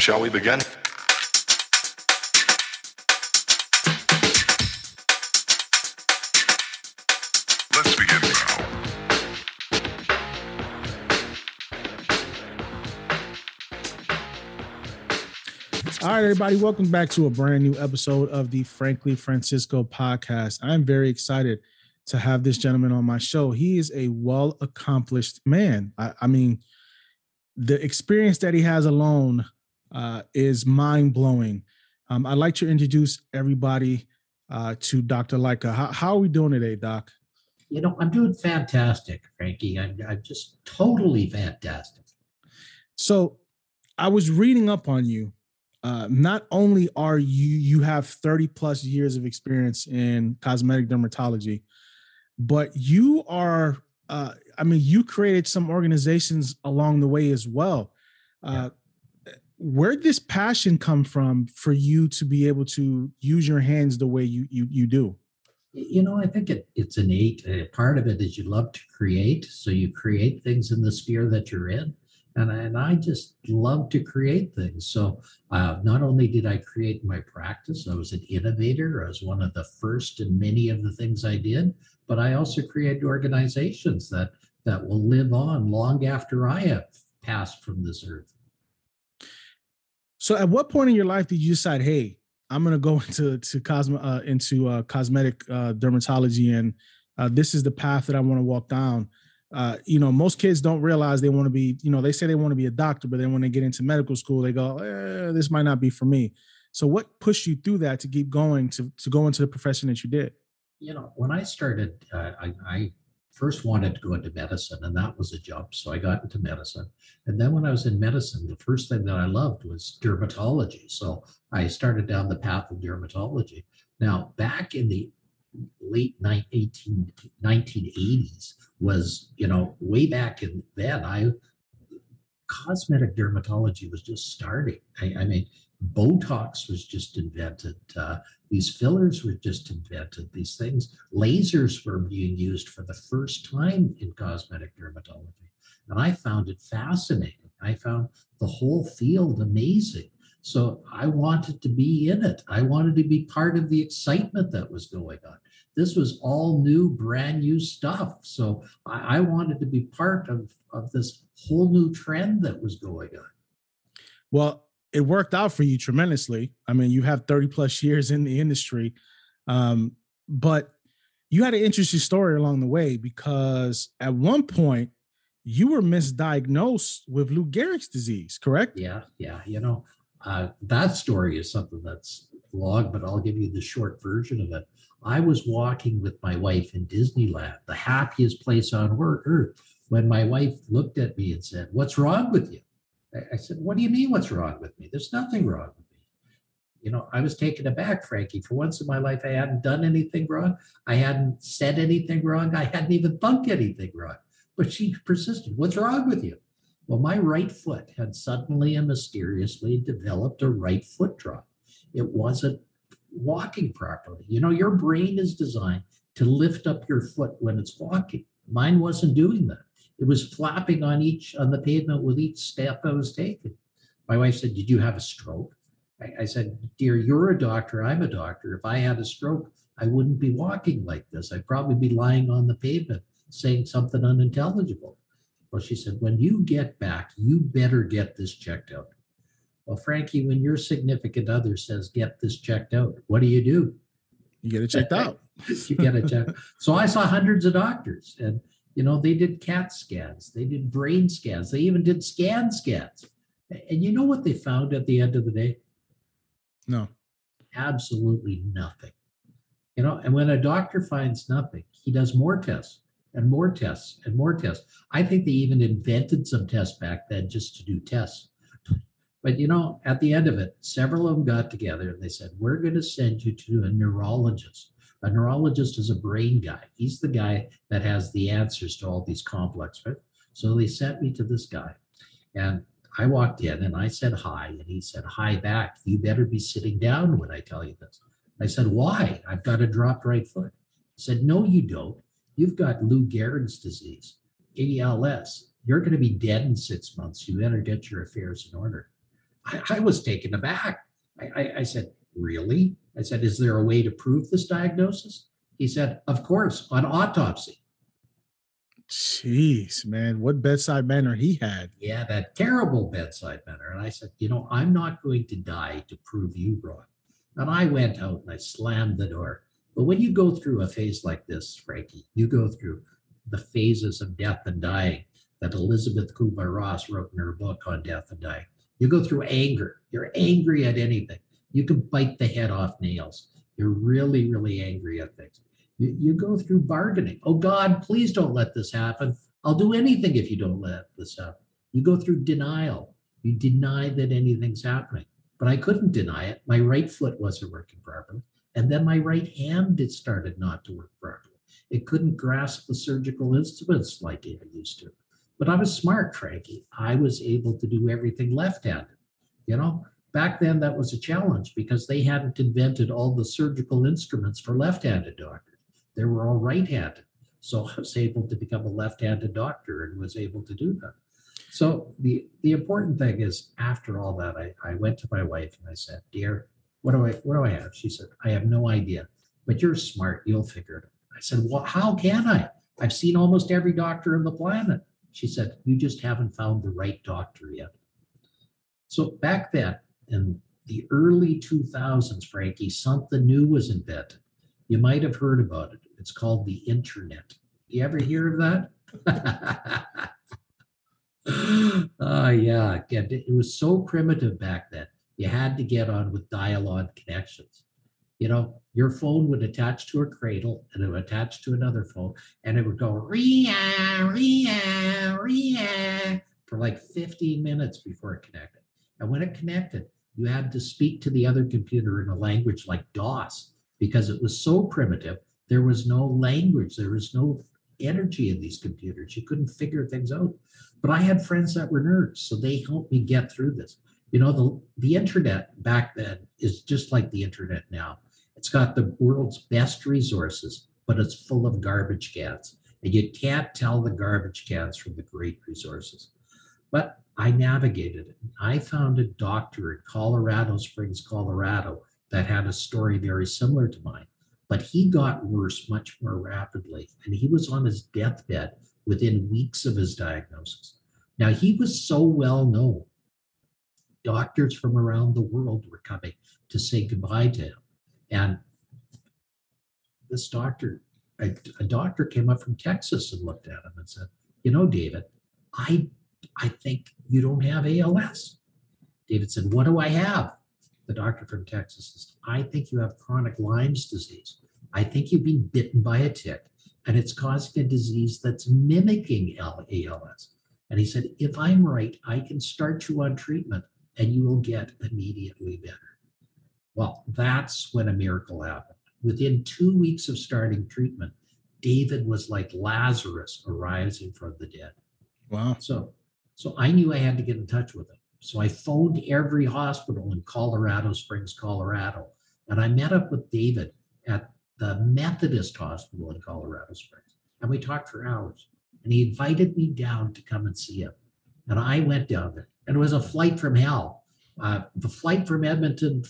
Shall we begin? Let's begin now. All right, everybody, welcome back to a brand new episode of the Frankly Francisco podcast. I'm very excited to have this gentleman on my show. He is a well accomplished man. I, I mean, the experience that he has alone uh, is mind blowing. Um, I'd like to introduce everybody uh, to Dr. Lycka. How, how are we doing today, Doc? You know, I'm doing fantastic, Frankie. I'm, I'm just totally fantastic. So, I was reading up on you. Uh, not only are you you have 30 plus years of experience in cosmetic dermatology, but you are uh, I mean, you created some organizations along the way as well. Uh, Where'd this passion come from for you to be able to use your hands the way you you you do? You know, I think it, it's innate. Uh, part of it is you love to create, so you create things in the sphere that you're in. And, and I just love to create things. So uh, not only did I create my practice, I was an innovator. I was one of the first in many of the things I did, but I also created organizations that that will live on long after I have passed from this earth. So, at what point in your life did you decide, hey, I'm going to go into to cosmo uh, into uh, cosmetic uh, dermatology, and uh, this is the path that I want to walk down? Uh, you know, most kids don't realize they want to be. You know, they say they want to be a doctor, but then when they get into medical school, they go, eh, "This might not be for me." So, what pushed you through that to keep going to to go into the profession that you did? You know, when I started, uh, I, I first wanted to go into medicine, and that was a jump. So I got into medicine. And then when I was in medicine, the first thing that I loved was dermatology. So I started down the path of dermatology. Now, back in the late 19, 1980s was, you know, way back in then, I cosmetic dermatology was just starting. I, I mean, Botox was just invented. Uh, these fillers were just invented. These things, lasers were being used for the first time in cosmetic dermatology. And I found it fascinating. I found the whole field amazing. So I wanted to be in it. I wanted to be part of the excitement that was going on. This was all new, brand new stuff. So I, I wanted to be part of, of this whole new trend that was going on. Well, it worked out for you tremendously. I mean, you have 30 plus years in the industry. Um, but you had an interesting story along the way because at one point you were misdiagnosed with Lou Gehrig's disease, correct? Yeah, yeah. You know, uh, that story is something that's long, but I'll give you the short version of it. I was walking with my wife in Disneyland, the happiest place on earth, when my wife looked at me and said, What's wrong with you? I said, What do you mean, what's wrong with me? There's nothing wrong with me. You know, I was taken aback, Frankie. For once in my life, I hadn't done anything wrong. I hadn't said anything wrong. I hadn't even thunk anything wrong. But she persisted, What's wrong with you? Well, my right foot had suddenly and mysteriously developed a right foot drop. It wasn't walking properly. You know, your brain is designed to lift up your foot when it's walking. Mine wasn't doing that. It was flapping on each on the pavement with each step I was taking. My wife said, Did you have a stroke? I, I said, Dear, you're a doctor. I'm a doctor. If I had a stroke, I wouldn't be walking like this. I'd probably be lying on the pavement saying something unintelligible. Well, she said, When you get back, you better get this checked out. Well, Frankie, when your significant other says, Get this checked out, what do you do? You get it checked out. you get it checked. So I saw hundreds of doctors, and you know, they did CAT scans, they did brain scans, they even did scan scans. And you know what they found at the end of the day? No. Absolutely nothing. You know, and when a doctor finds nothing, he does more tests and more tests and more tests. I think they even invented some tests back then just to do tests. But you know, at the end of it, several of them got together and they said, We're going to send you to a neurologist. A neurologist is a brain guy. He's the guy that has the answers to all these complex. Right? So they sent me to this guy. And I walked in and I said hi. And he said, Hi back. You better be sitting down when I tell you this. I said, Why? I've got a dropped right foot. He said, No, you don't. You've got Lou Gehrig's disease, ALS. You're going to be dead in six months. You better get your affairs in order. I, I was taken aback. I, I, I said, Really? I said, Is there a way to prove this diagnosis? He said, Of course, on autopsy. Jeez, man, what bedside manner he had. Yeah, that terrible bedside manner. And I said, You know, I'm not going to die to prove you wrong. And I went out and I slammed the door. But when you go through a phase like this, Frankie, you go through the phases of death and dying that Elizabeth Kubler Ross wrote in her book on death and dying. You go through anger. You're angry at anything. You can bite the head off nails. You're really, really angry at things. You, you go through bargaining. Oh God, please don't let this happen. I'll do anything if you don't let this happen. You go through denial. You deny that anything's happening. But I couldn't deny it. My right foot wasn't working properly. And then my right hand it started not to work properly. It couldn't grasp the surgical instruments like it used to. But I was smart, Frankie. I was able to do everything left-handed. You know, back then that was a challenge because they hadn't invented all the surgical instruments for left-handed doctors. They were all right-handed. So I was able to become a left-handed doctor and was able to do that. So the the important thing is after all that, I, I went to my wife and I said, Dear, what do I what do I have? She said, I have no idea, but you're smart, you'll figure it out. I said, Well, how can I? I've seen almost every doctor on the planet. She said, You just haven't found the right doctor yet. So back then, in the early 2000s, Frankie, something new was invented. You might have heard about it. It's called the internet. You ever hear of that? oh, yeah. It was so primitive back then. You had to get on with dial-on connections. You know, your phone would attach to a cradle and it would attach to another phone and it would go ria, ria, ria for like 15 minutes before it connected. And when it connected, you had to speak to the other computer in a language like DOS because it was so primitive. There was no language, there was no energy in these computers. You couldn't figure things out. But I had friends that were nerds, so they helped me get through this. You know, the, the internet back then is just like the internet now. It's got the world's best resources, but it's full of garbage cans. And you can't tell the garbage cans from the great resources. But I navigated it. I found a doctor in Colorado Springs, Colorado, that had a story very similar to mine. But he got worse much more rapidly, and he was on his deathbed within weeks of his diagnosis. Now, he was so well known, doctors from around the world were coming to say goodbye to him. And this doctor, a, a doctor came up from Texas and looked at him and said, You know, David, I I think you don't have ALS. David said, What do I have? The doctor from Texas says, I think you have chronic Lyme's disease. I think you've been bitten by a tick and it's causing a disease that's mimicking ALS. And he said, If I'm right, I can start you on treatment and you will get immediately better. Well, that's when a miracle happened. Within two weeks of starting treatment, David was like Lazarus arising from the dead. Wow. So, so I knew I had to get in touch with him. So I phoned every hospital in Colorado Springs, Colorado, and I met up with David at the Methodist Hospital in Colorado Springs, and we talked for hours. And he invited me down to come and see him, and I went down there, and it was a flight from hell. Uh, the flight from Edmonton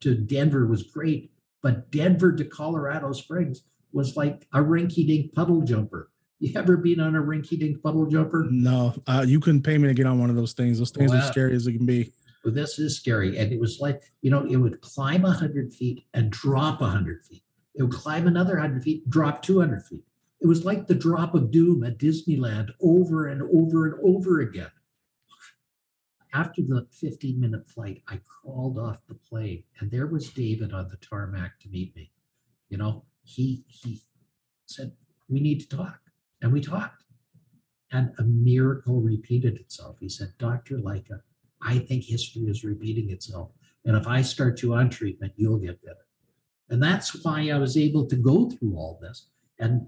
to Denver was great, but Denver to Colorado Springs was like a rinky-dink puddle jumper. You ever been on a rinky-dink puddle jumper? No, uh, you couldn't pay me to get on one of those things. Those things Wow. are scary as it can be. Well, this is scary. And it was like, you know, it would climb 100 feet and drop 100 feet. It would climb another 100 feet, drop 200 feet. It was like the drop of doom at Disneyland over and over and over again. After the 15 minute flight, I crawled off the plane and there was David on the tarmac to meet me. You know, he he said, We need to talk. And we talked. And a miracle repeated itself. He said, Dr. Lycka, I think history is repeating itself. And if I start you on treatment, you'll get better. And that's why I was able to go through all this and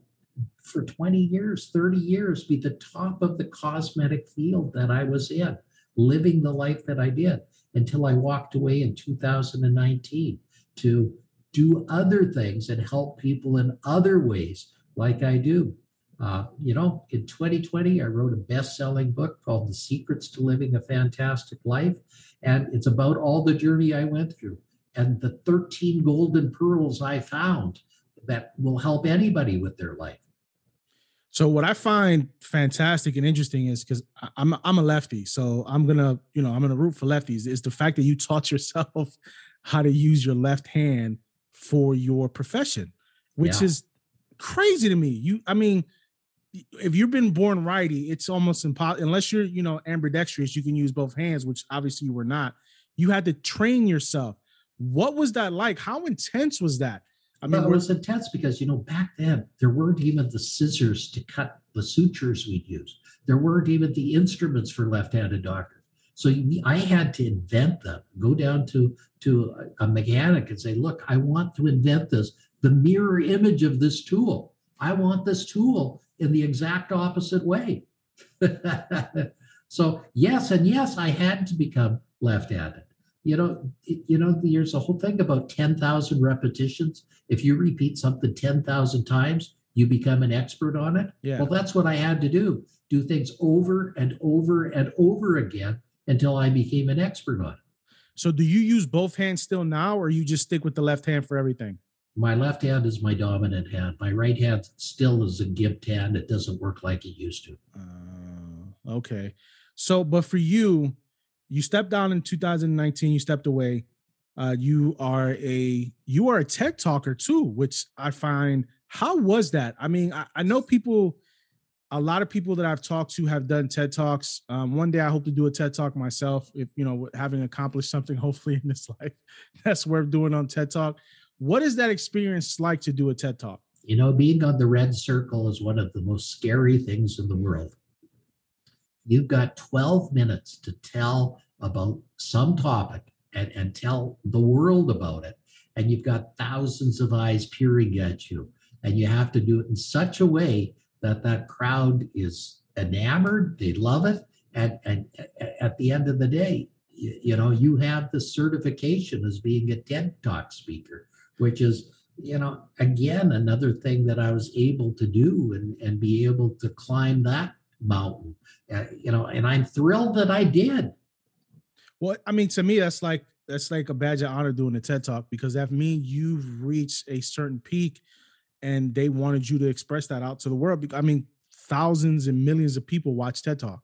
for 20 years, 30 years, be the top of the cosmetic field that I was in, living the life that I did until I walked away in 2019 to do other things and help people in other ways, like I do. Uh, you know, in 2020, I wrote a best selling book called The Secrets to Living a Fantastic Life. And it's about all the journey I went through and the 13 golden pearls I found that will help anybody with their life. So what I find fantastic and interesting is because I'm I'm a lefty, so I'm gonna you know I'm gonna root for lefties. Is the fact that you taught yourself how to use your left hand for your profession, which Yeah. is crazy to me. You, I mean, if you've been born righty, it's almost impossible unless you're you know ambidextrous. You can use both hands, which obviously you were not. You had to train yourself. What was that like? How intense was that? I mean, mean, it was intense because you know back then there weren't even the scissors to cut the sutures we'd use. There weren't even the instruments for left-handed doctors. So I had to invent them. Go down to to a mechanic and say, "Look, I want to invent this. The mirror image of this tool. I want this tool in the exact opposite way." so yes, and yes, I had to become left-handed. You know, you know, there's a whole thing about ten thousand repetitions if you repeat something 10,000 times, you become an expert on it. yeah. Well, that's what I had to do do things over and over and over again until I became an expert on it. So do you use both hands still now, or you just stick with the left hand for everything? My left hand is my dominant hand. My right hand still is a gimped hand. It doesn't work like it used to. Uh, okay. So, but for you, you stepped down in 2019. You stepped away. Uh, you are a you are a TED talker too, which I find. How was that? I mean, I, I know people. A lot of people that I've talked to have done TED talks. Um, one day, I hope to do a TED talk myself. If you know, having accomplished something, hopefully in this life, that's worth doing on TED Talk. What is that experience like to do a TED talk? You know, being on the red circle is one of the most scary things in the world. You've got 12 minutes to tell about some topic and, and tell the world about it. And you've got thousands of eyes peering at you. And you have to do it in such a way that that crowd is enamored, they love it. And, and at the end of the day, you, you know, you have the certification as being a TED Talk speaker, which is you know, again, another thing that I was able to do and, and be able to climb that mountain, uh, you know, and I'm thrilled that I did. Well, I mean, to me, that's like that's like a badge of honor doing a TED talk because that means you've reached a certain peak, and they wanted you to express that out to the world. I mean, thousands and millions of people watch TED Talk.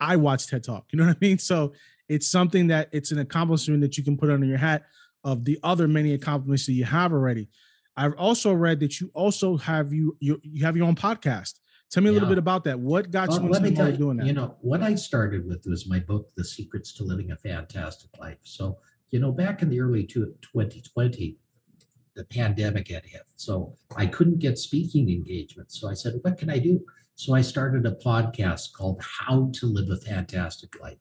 I watch TED Talk. You know what I mean? So it's something that it's an accomplishment that you can put under your hat of the other many accomplishments that you have already. I've also read that you also have you you, you have your own podcast. Tell me a little Yeah. bit about that. What got Well, you into tell you, doing that? you know, what I started with was my book, The Secrets to Living a Fantastic Life. So, you know, back in the early two- 2020, the pandemic had hit. So I couldn't get speaking engagements. So I said, what can I do? So I started a podcast called How to Live a Fantastic Life.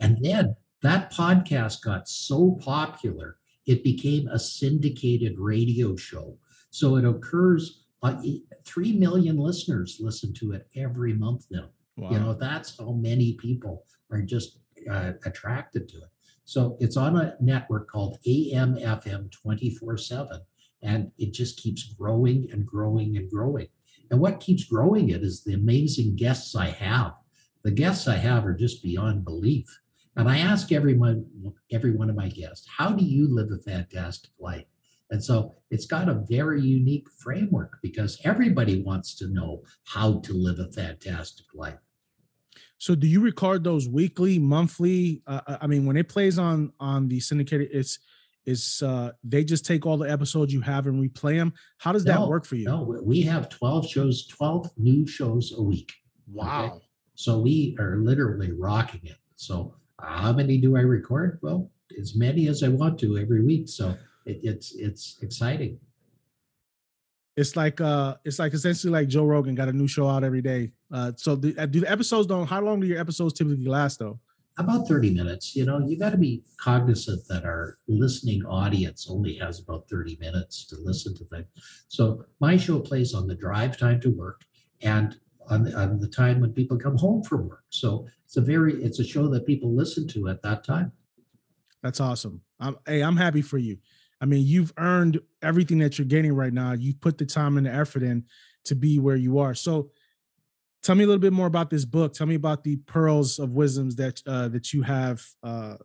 And then that podcast got so popular, it became a syndicated radio show. So it occurs, uh, 3 million listeners listen to it every month now. wow. You know, that's how many people are just uh, attracted to it. So it's on a network called AMFM 24 7, and it just keeps growing and growing and growing. And what keeps growing it is the amazing guests I have. The guests I have are just beyond belief. And I ask everyone, every one of my guests, how do you live a fantastic life? And so it's got a very unique framework because everybody wants to know how to live a fantastic life. So do you record those weekly, monthly? Uh, uh, I mean, when it plays on on the syndicated, it's it's uh they just take all the episodes you have and replay them. How does that work for you? No, we- we have 12 shows, 12 new shows a week. Wow. So we are literally rocking it. So how many do I record? Well, as many as I want to every week. So it, it's it's exciting. It's like uh it's like essentially like Joe Rogan got a new show out every day. Uh so the, uh, do the episodes don't how long do your episodes typically last though? About 30 minutes. You know, you got to be cognizant that our listening audience only has about 30 minutes to listen to things. So my show plays on the drive time to work and on the, on the time when people come home from work. So it's a very it's a show that people listen to at that time. That's awesome. I'm hey, I'm happy for you. I mean, you've earned everything that you're getting right now. You've put the time and the effort in to be where you are. So tell me a little bit more about this book. Tell me about the pearls of wisdoms that uh that you have uh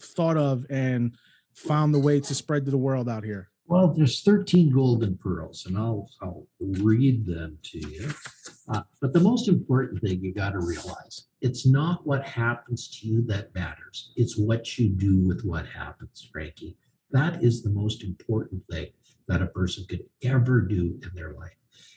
thought of and found the way to spread to the world out here? Well, there's 13 golden pearls, and I'll, I'll read them to you. Uh, but the most important thing you got to realize it's not what happens to you that matters, it's what you do with what happens, Frankie. That is the most important thing that a person could ever do in their life.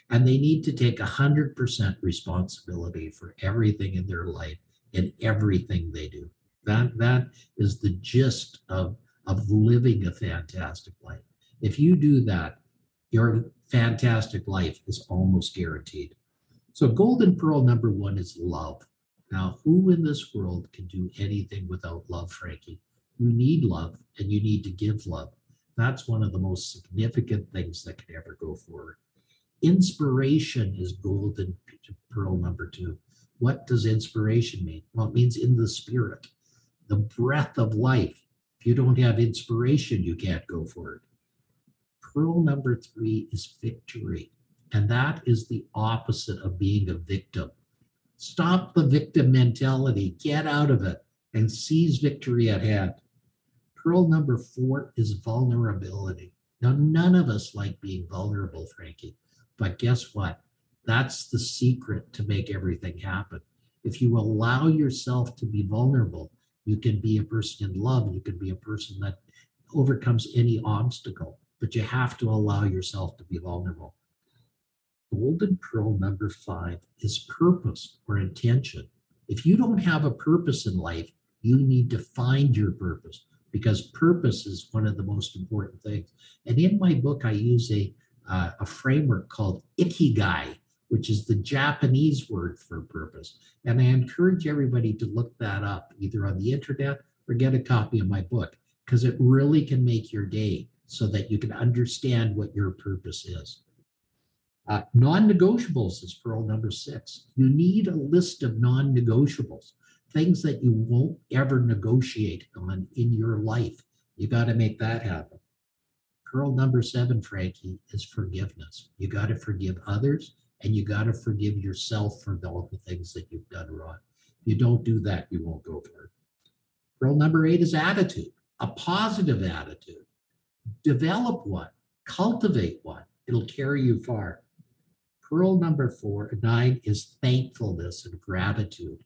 And they need to take 100% responsibility for everything in their life and everything they do. That, that is the gist of, of living a fantastic life. If you do that, your fantastic life is almost guaranteed. So, golden pearl number one is love. Now, who in this world can do anything without love, Frankie? You need love and you need to give love. That's one of the most significant things that can ever go forward. Inspiration is golden pearl number two. What does inspiration mean? Well, it means in the spirit, the breath of life. If you don't have inspiration, you can't go forward. Pearl number three is victory. And that is the opposite of being a victim. Stop the victim mentality, get out of it, and seize victory at hand. Pearl number four is vulnerability. Now, none of us like being vulnerable, Frankie, but guess what? That's the secret to make everything happen. If you allow yourself to be vulnerable, you can be a person in love, you can be a person that overcomes any obstacle but you have to allow yourself to be vulnerable. Golden pearl number five is purpose or intention. If you don't have a purpose in life, you need to find your purpose because purpose is one of the most important things. And in my book, I use a, uh, a framework called Ikigai, which is the Japanese word for purpose. And I encourage everybody to look that up either on the internet or get a copy of my book because it really can make your day so that you can understand what your purpose is. Uh, non negotiables is pearl number six. You need a list of non negotiables, things that you won't ever negotiate on in your life. You got to make that happen. Pearl number seven, Frankie, is forgiveness. You got to forgive others and you got to forgive yourself for all the things that you've done wrong. If you don't do that, you won't go it. Pearl number eight is attitude, a positive attitude develop one, cultivate one. It'll carry you far. Pearl number four, nine is thankfulness and gratitude.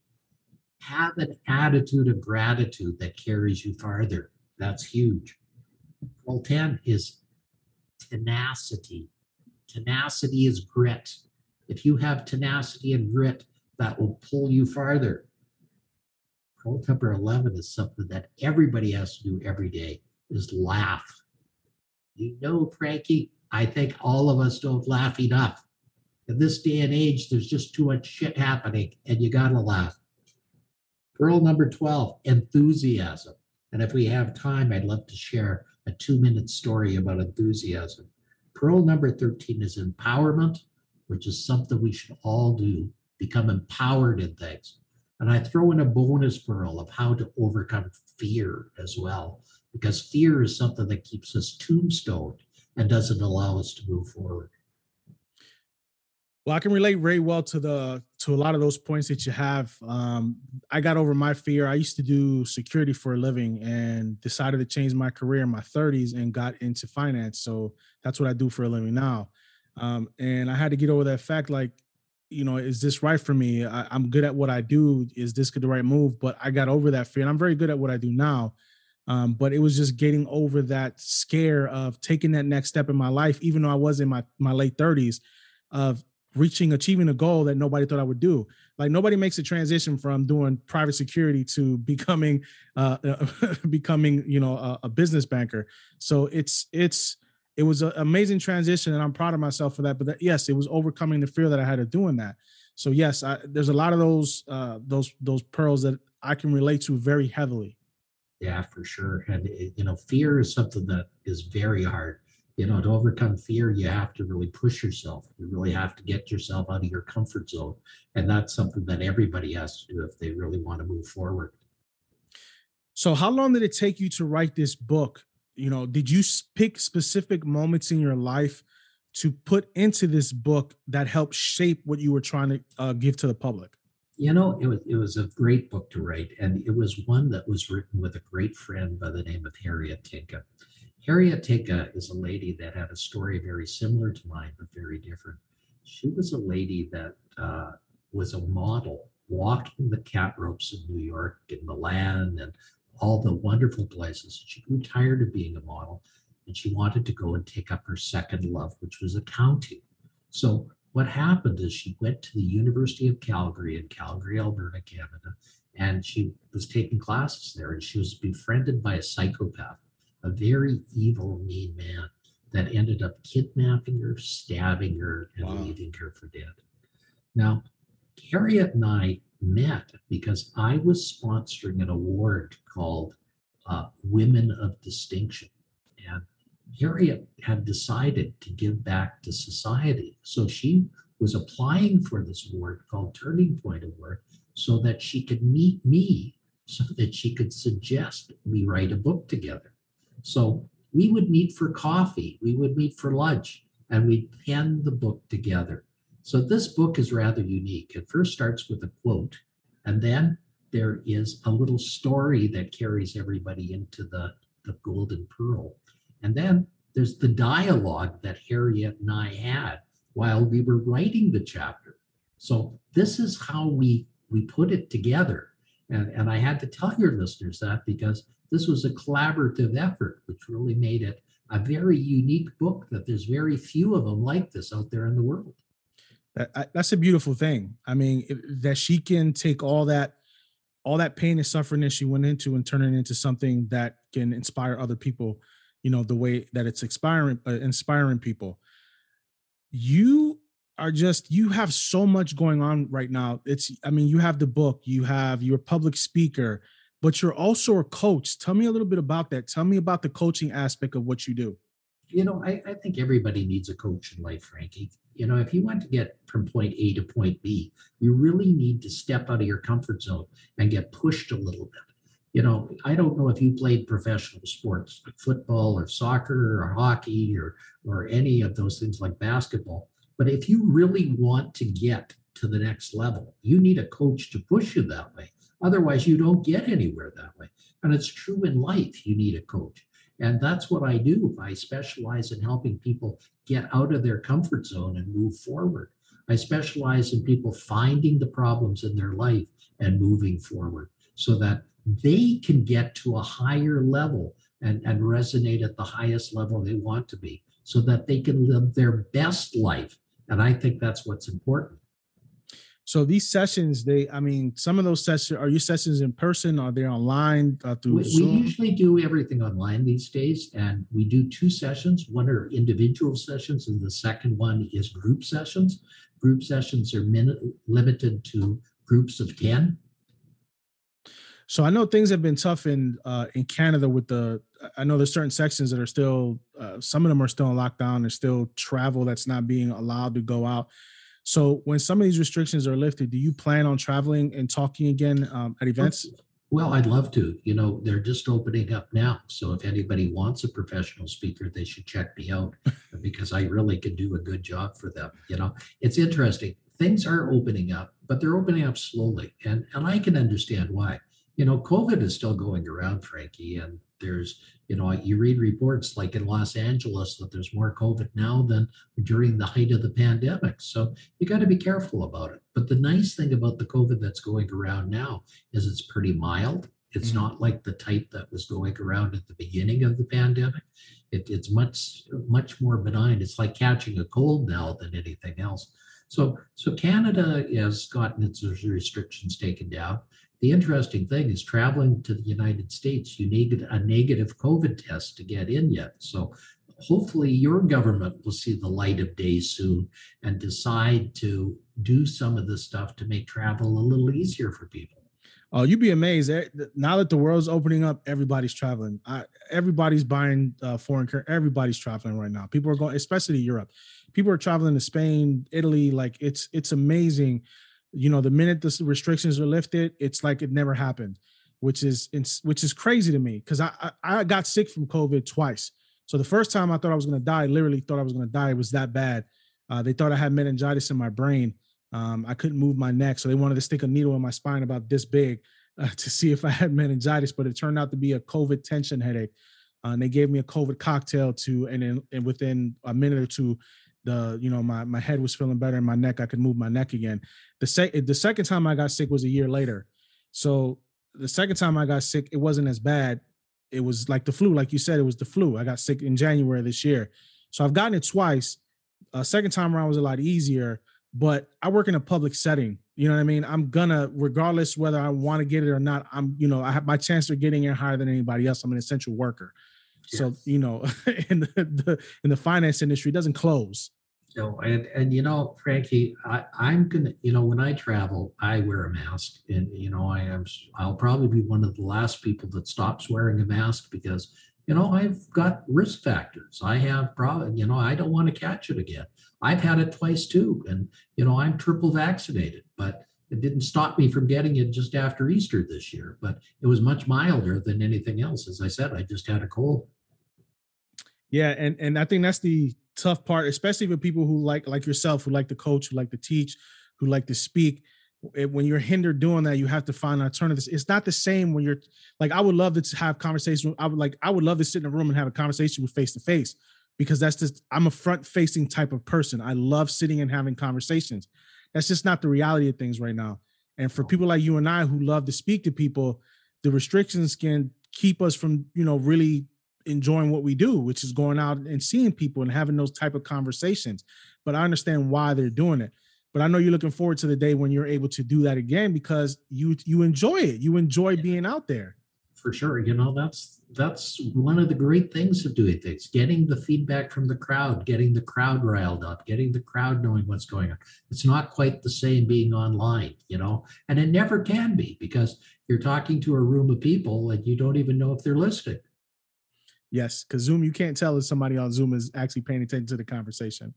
Have an attitude of gratitude that carries you farther. That's huge. Pearl 10 is tenacity. Tenacity is grit. If you have tenacity and grit, that will pull you farther. Pearl number 11 is something that everybody has to do every day is laugh you know, Frankie, I think all of us don't laugh enough. In this day and age, there's just too much shit happening, and you gotta laugh. Pearl number 12, enthusiasm. And if we have time, I'd love to share a two minute story about enthusiasm. Pearl number 13 is empowerment, which is something we should all do, become empowered in things. And I throw in a bonus pearl of how to overcome fear as well because fear is something that keeps us tombstoned and doesn't allow us to move forward. Well, I can relate very well to the to a lot of those points that you have. Um, I got over my fear. I used to do security for a living and decided to change my career in my 30s and got into finance. So that's what I do for a living now. Um, and I had to get over that fact, like, you know, is this right for me? I, I'm good at what I do. Is this the right move? But I got over that fear, and I'm very good at what I do now. Um, but it was just getting over that scare of taking that next step in my life, even though I was in my my late 30s, of reaching achieving a goal that nobody thought I would do. Like nobody makes a transition from doing private security to becoming uh, becoming you know a, a, business banker. So it's it's it was an amazing transition, and I'm proud of myself for that. But that, yes, it was overcoming the fear that I had of doing that. So yes, I, there's a lot of those uh, those those pearls that I can relate to very heavily. Yeah, for sure. And, it, you know, fear is something that is very hard. You know, to overcome fear, you have to really push yourself. You really have to get yourself out of your comfort zone. And that's something that everybody has to do if they really want to move forward. So, how long did it take you to write this book? You know, did you pick specific moments in your life to put into this book that helped shape what you were trying to uh, give to the public? You know, it was it was a great book to write, and it was one that was written with a great friend by the name of Harriet Tinka. Harriet Tinka is a lady that had a story very similar to mine, but very different. She was a lady that uh, was a model walking the cat ropes of New York and Milan and all the wonderful places. She grew tired of being a model and she wanted to go and take up her second love, which was accounting. So what happened is she went to the University of Calgary in Calgary, Alberta, Canada, and she was taking classes there and she was befriended by a psychopath, a very evil, mean man that ended up kidnapping her, stabbing her, and Wow. leaving her for dead. Now, Harriet and I met because I was sponsoring an award called uh, Women of Distinction. And Harriet had decided to give back to society. So she was applying for this award called Turning Point Award so that she could meet me, so that she could suggest we write a book together. So we would meet for coffee, we would meet for lunch, and we'd pen the book together. So this book is rather unique. It first starts with a quote, and then there is a little story that carries everybody into the, the golden pearl. And then there's the dialogue that Harriet and I had while we were writing the chapter. So this is how we we put it together. And, and I had to tell your listeners that because this was a collaborative effort, which really made it a very unique book that there's very few of them like this out there in the world. That, I- that's a beautiful thing. I mean, it- that she can take all that, all that pain and suffering that she went into and turn it into something that can inspire other people. You know, the way that it's inspiring, uh, inspiring people. You are just you have so much going on right now. It's, I mean, you have the book, you have your public speaker, but you're also a coach. Tell me a little bit about that. Tell me about the coaching aspect of what you do. You know, I, I think everybody needs a coach in life, Frankie. You know, if you want to get from point A to point B, you really need to step out of your comfort zone and get pushed a little bit. You know, I don't know if you played professional sports like football or soccer or hockey or or any of those things like basketball, but if you really want to get to the next level, you need a coach to push you that way. Otherwise, you don't get anywhere that way. And it's true in life, you need a coach. And that's what I do. I specialize in helping people get out of their comfort zone and move forward. I specialize in people finding the problems in their life and moving forward so that they can get to a higher level and, and resonate at the highest level they want to be so that they can live their best life. And I think that's what's important. So these sessions, they, I mean, some of those sessions are you sessions in person? Are they online uh, through We, we usually do everything online these days, and we do two sessions. One are individual sessions, and the second one is group sessions. Group sessions are min- limited to groups of 10. So I know things have been tough in uh, in Canada with the. I know there's certain sections that are still. Uh, some of them are still in lockdown. There's still travel that's not being allowed to go out. So when some of these restrictions are lifted, do you plan on traveling and talking again um, at events? Well, I'd love to. You know, they're just opening up now. So if anybody wants a professional speaker, they should check me out because I really can do a good job for them. You know, it's interesting. Things are opening up, but they're opening up slowly. And and I can understand why. You know, COVID is still going around, Frankie, and there's, you know, you read reports like in Los Angeles that there's more COVID now than during the height of the pandemic. So you got to be careful about it. But the nice thing about the COVID that's going around now is it's pretty mild. It's Mhm. not like the type that was going around at the beginning of the pandemic. It, it's much much more benign. It's like catching a cold now than anything else. So so Canada has gotten its restrictions taken down. The interesting thing is traveling to the United States, you need a negative COVID test to get in yet. So hopefully your government will see the light of day soon and decide to do some of this stuff to make travel a little easier for people. Oh, you'd be amazed. Eh, Now that the world's opening up, everybody's traveling. I, everybody's buying uh, foreign currency. Everybody's traveling right now. People are going, especially Europe. People are traveling to Spain, Italy. Like it's it's amazing. You know, the minute the restrictions are lifted, it's like it never happened, which is which is crazy to me because I, I I got sick from COVID twice. So the first time I thought I was going to die, literally thought I was going to die. It was that bad. Uh, they thought I had meningitis in my brain. Um, I couldn't move my neck, so they wanted to stick a needle in my spine about this big uh, to see if I had meningitis, but it turned out to be a COVID tension headache. Uh, and they gave me a COVID cocktail to, and, in, and within a minute or two, the you know my my head was feeling better in my neck. I could move my neck again. The sec- the second time I got sick was a year later. So the second time I got sick, it wasn't as bad. It was like the flu, like you said, it was the flu. I got sick in January this year. So I've gotten it twice. Uh, second time around was a lot easier, but I work in a public setting. You know what I mean? I'm gonna, regardless whether I want to get it or not, I'm, you know, I have my chance of getting it higher than anybody else. I'm an essential worker. So, Yes. you know, in the, the in the finance industry, doesn't close. No, and and you know, Frankie, I, I'm gonna, you know, when I travel, I wear a mask, and you know, I am, I'll probably be one of the last people that stops wearing a mask because, you know, I've got risk factors. I have probably, you know, I don't want to catch it again. I've had it twice too, and you know, I'm triple vaccinated, but it didn't stop me from getting it just after Easter this year. But it was much milder than anything else. As I said, I just had a cold. Yeah, and and I think that's the tough part, especially for people who like like yourself, who like to coach, who like to teach, who like to speak. When you're hindered doing that, you have to find alternatives. It's not the same when you're like I would love to have conversations. I would like I would love to sit in a room and have a conversation with face to face because that's just I'm a front facing type of person. I love sitting and having conversations. That's just not the reality of things right now. And for people like you and I who love to speak to people, the restrictions can keep us from you know really enjoying what we do, which is going out and seeing people and having those type of conversations. But I understand why they're doing it. But I know you're looking forward to the day when you're able to do that again because you you enjoy it. You enjoy being out there. for sure you know that's that's one of the great things of doing things getting the feedback from the crowd getting the crowd riled up getting the crowd knowing what's going on it's not quite the same being online you know and it never can be because you're talking to a room of people and you don't even know if they're listening Yes, because Zoom, you can't tell if somebody on Zoom is actually paying attention to the conversation.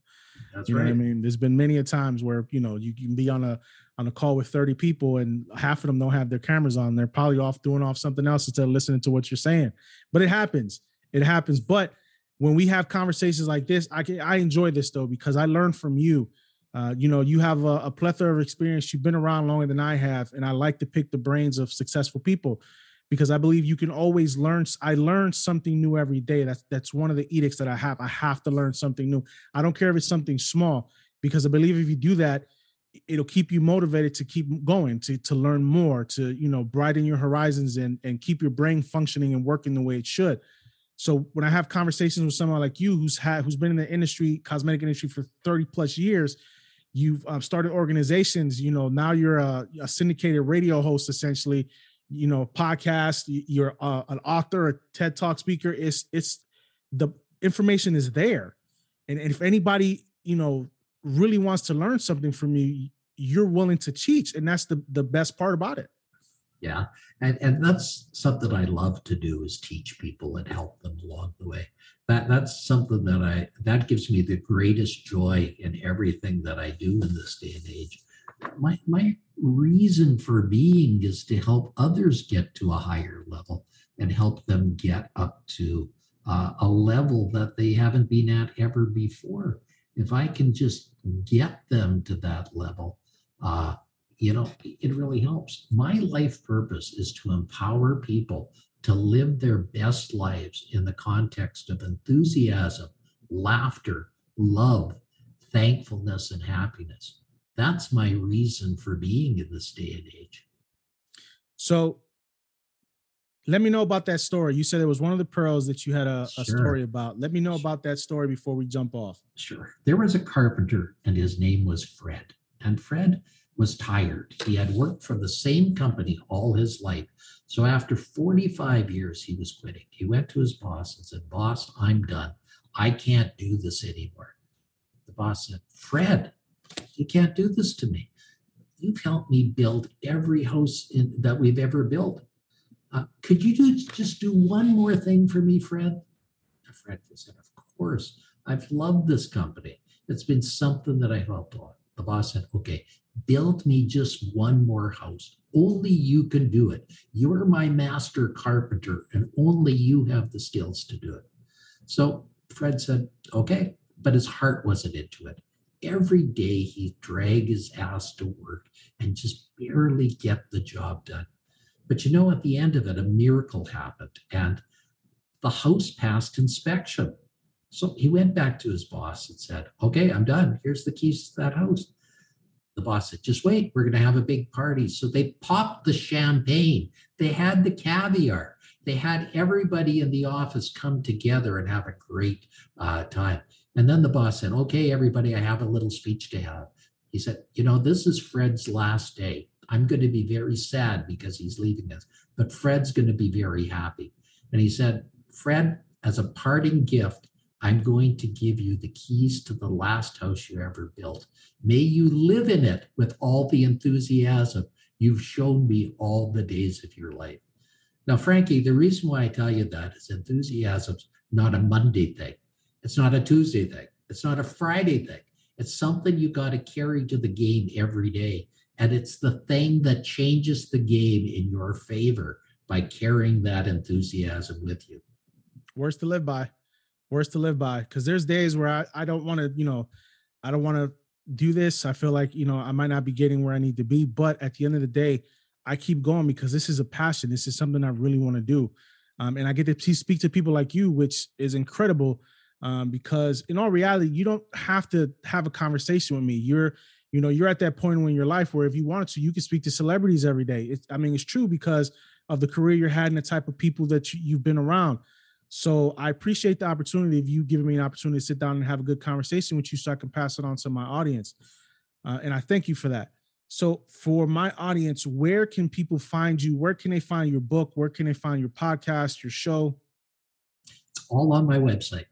that's you know right what I mean? There's been many a times where you know you can be on a on a call with 30 people and half of them don't have their cameras on. They're probably off doing off something else instead of listening to what you're saying. But it happens. It happens. But when we have conversations like this, I can I enjoy this though because I learn from you. Uh, you know, you have a, a plethora of experience. You've been around longer than I have, and I like to pick the brains of successful people because I believe you can always learn. I learn something new every day. That's that's one of the edicts that I have. I have to learn something new. I don't care if it's something small, because I believe if you do that, it'll keep you motivated to keep going, to to learn more, to you know brighten your horizons and and keep your brain functioning and working the way it should. So when I have conversations with someone like you, who's had who's been in the industry, cosmetic industry for thirty plus years, you've uh, started organizations. You know now you're a, a syndicated radio host essentially you know podcast you're uh, an author a ted talk speaker it's it's the information is there. And, and if anybody you know really wants to learn something from you you're willing to teach and that's the the best part about it. Yeah. And and that's something i love to do is teach people and help them along the way. That that's something that i that gives me the greatest joy in everything that i do in this day and age my my reason for being is to help others get to a higher level and help them get up to uh, a level that they haven't been at ever before if i can just get them to that level uh, you know, it really helps. My life purpose is to empower people to live their best lives in the context of enthusiasm, laughter, love, thankfulness, and happiness. That's my reason for being in this day and age. so let me know about that story you said it was one of the pearls that you had a, a Sure. story about let me know about that story before we jump off Sure. There was a carpenter, and his name was Fred. And Fred was tired. He had worked for the same company all his life. So after 45 years, he was quitting. He went to his boss and said, Boss, I'm done. I can't do this anymore. The boss said, Fred, you can't do this to me. You've helped me build every house in, that we've ever built. Uh, could you do, just do one more thing for me, Fred? And Fred said, Of course. I've loved this company. It's been something that I helped on. The boss said, okay, build me just one more house. Only you can do it. You're my master carpenter, and only you have the skills to do it. So Fred said, okay, but his heart wasn't into it. Every day he drag his ass to work and just barely get the job done. But you know, at the end of it, a miracle happened and the house passed inspection. So he went back to his boss and said, Okay, I'm done. Here's the keys to that house. The boss said, Just wait, we're going to have a big party. So they popped the champagne, they had the caviar, they had everybody in the office come together and have a great uh, time. And then the boss said, Okay, everybody, I have a little speech to have. He said, You know, this is Fred's last day. I'm going to be very sad because he's leaving us, but Fred's going to be very happy. And he said, Fred, as a parting gift, I'm going to give you the keys to the last house you ever built. May you live in it with all the enthusiasm you've shown me all the days of your life. Now, Frankie, the reason why I tell you that is enthusiasm's not a Monday thing. It's not a Tuesday thing. It's not a Friday thing. It's something you got to carry to the game every day. And it's the thing that changes the game in your favor by carrying that enthusiasm with you. Words to live by. Words to live by. Because there's days where I, I don't want to, you know, I don't want to do this. I feel like, you know, I might not be getting where I need to be. But at the end of the day, I keep going because this is a passion. This is something I really want to do. Um, and I get to speak to people like you, which is incredible. Um, because in all reality, you don't have to have a conversation with me. You're, you know, you're at that point in your life where if you wanted to, you can speak to celebrities every day. It's, I mean, it's true because of the career you're had and the type of people that you, you've been around. So I appreciate the opportunity of you giving me an opportunity to sit down and have a good conversation with you so I can pass it on to my audience. Uh, and I thank you for that. So for my audience, where can people find you? Where can they find your book? Where can they find your podcast, your show? It's all on my website,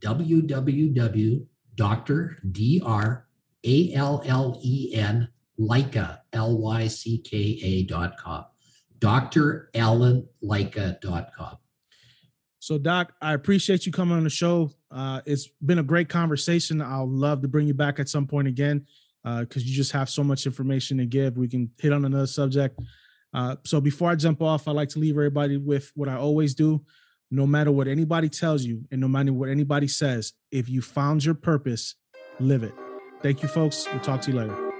www.drallen, Lycka, L-Y-C-K-A dot com. So, Doc, I appreciate you coming on the show. Uh, it's been a great conversation. I'll love to bring you back at some point again because uh, you just have so much information to give. We can hit on another subject. Uh, so, before I jump off, I like to leave everybody with what I always do. No matter what anybody tells you, and no matter what anybody says, if you found your purpose, live it. Thank you, folks. We'll talk to you later.